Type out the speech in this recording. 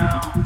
now.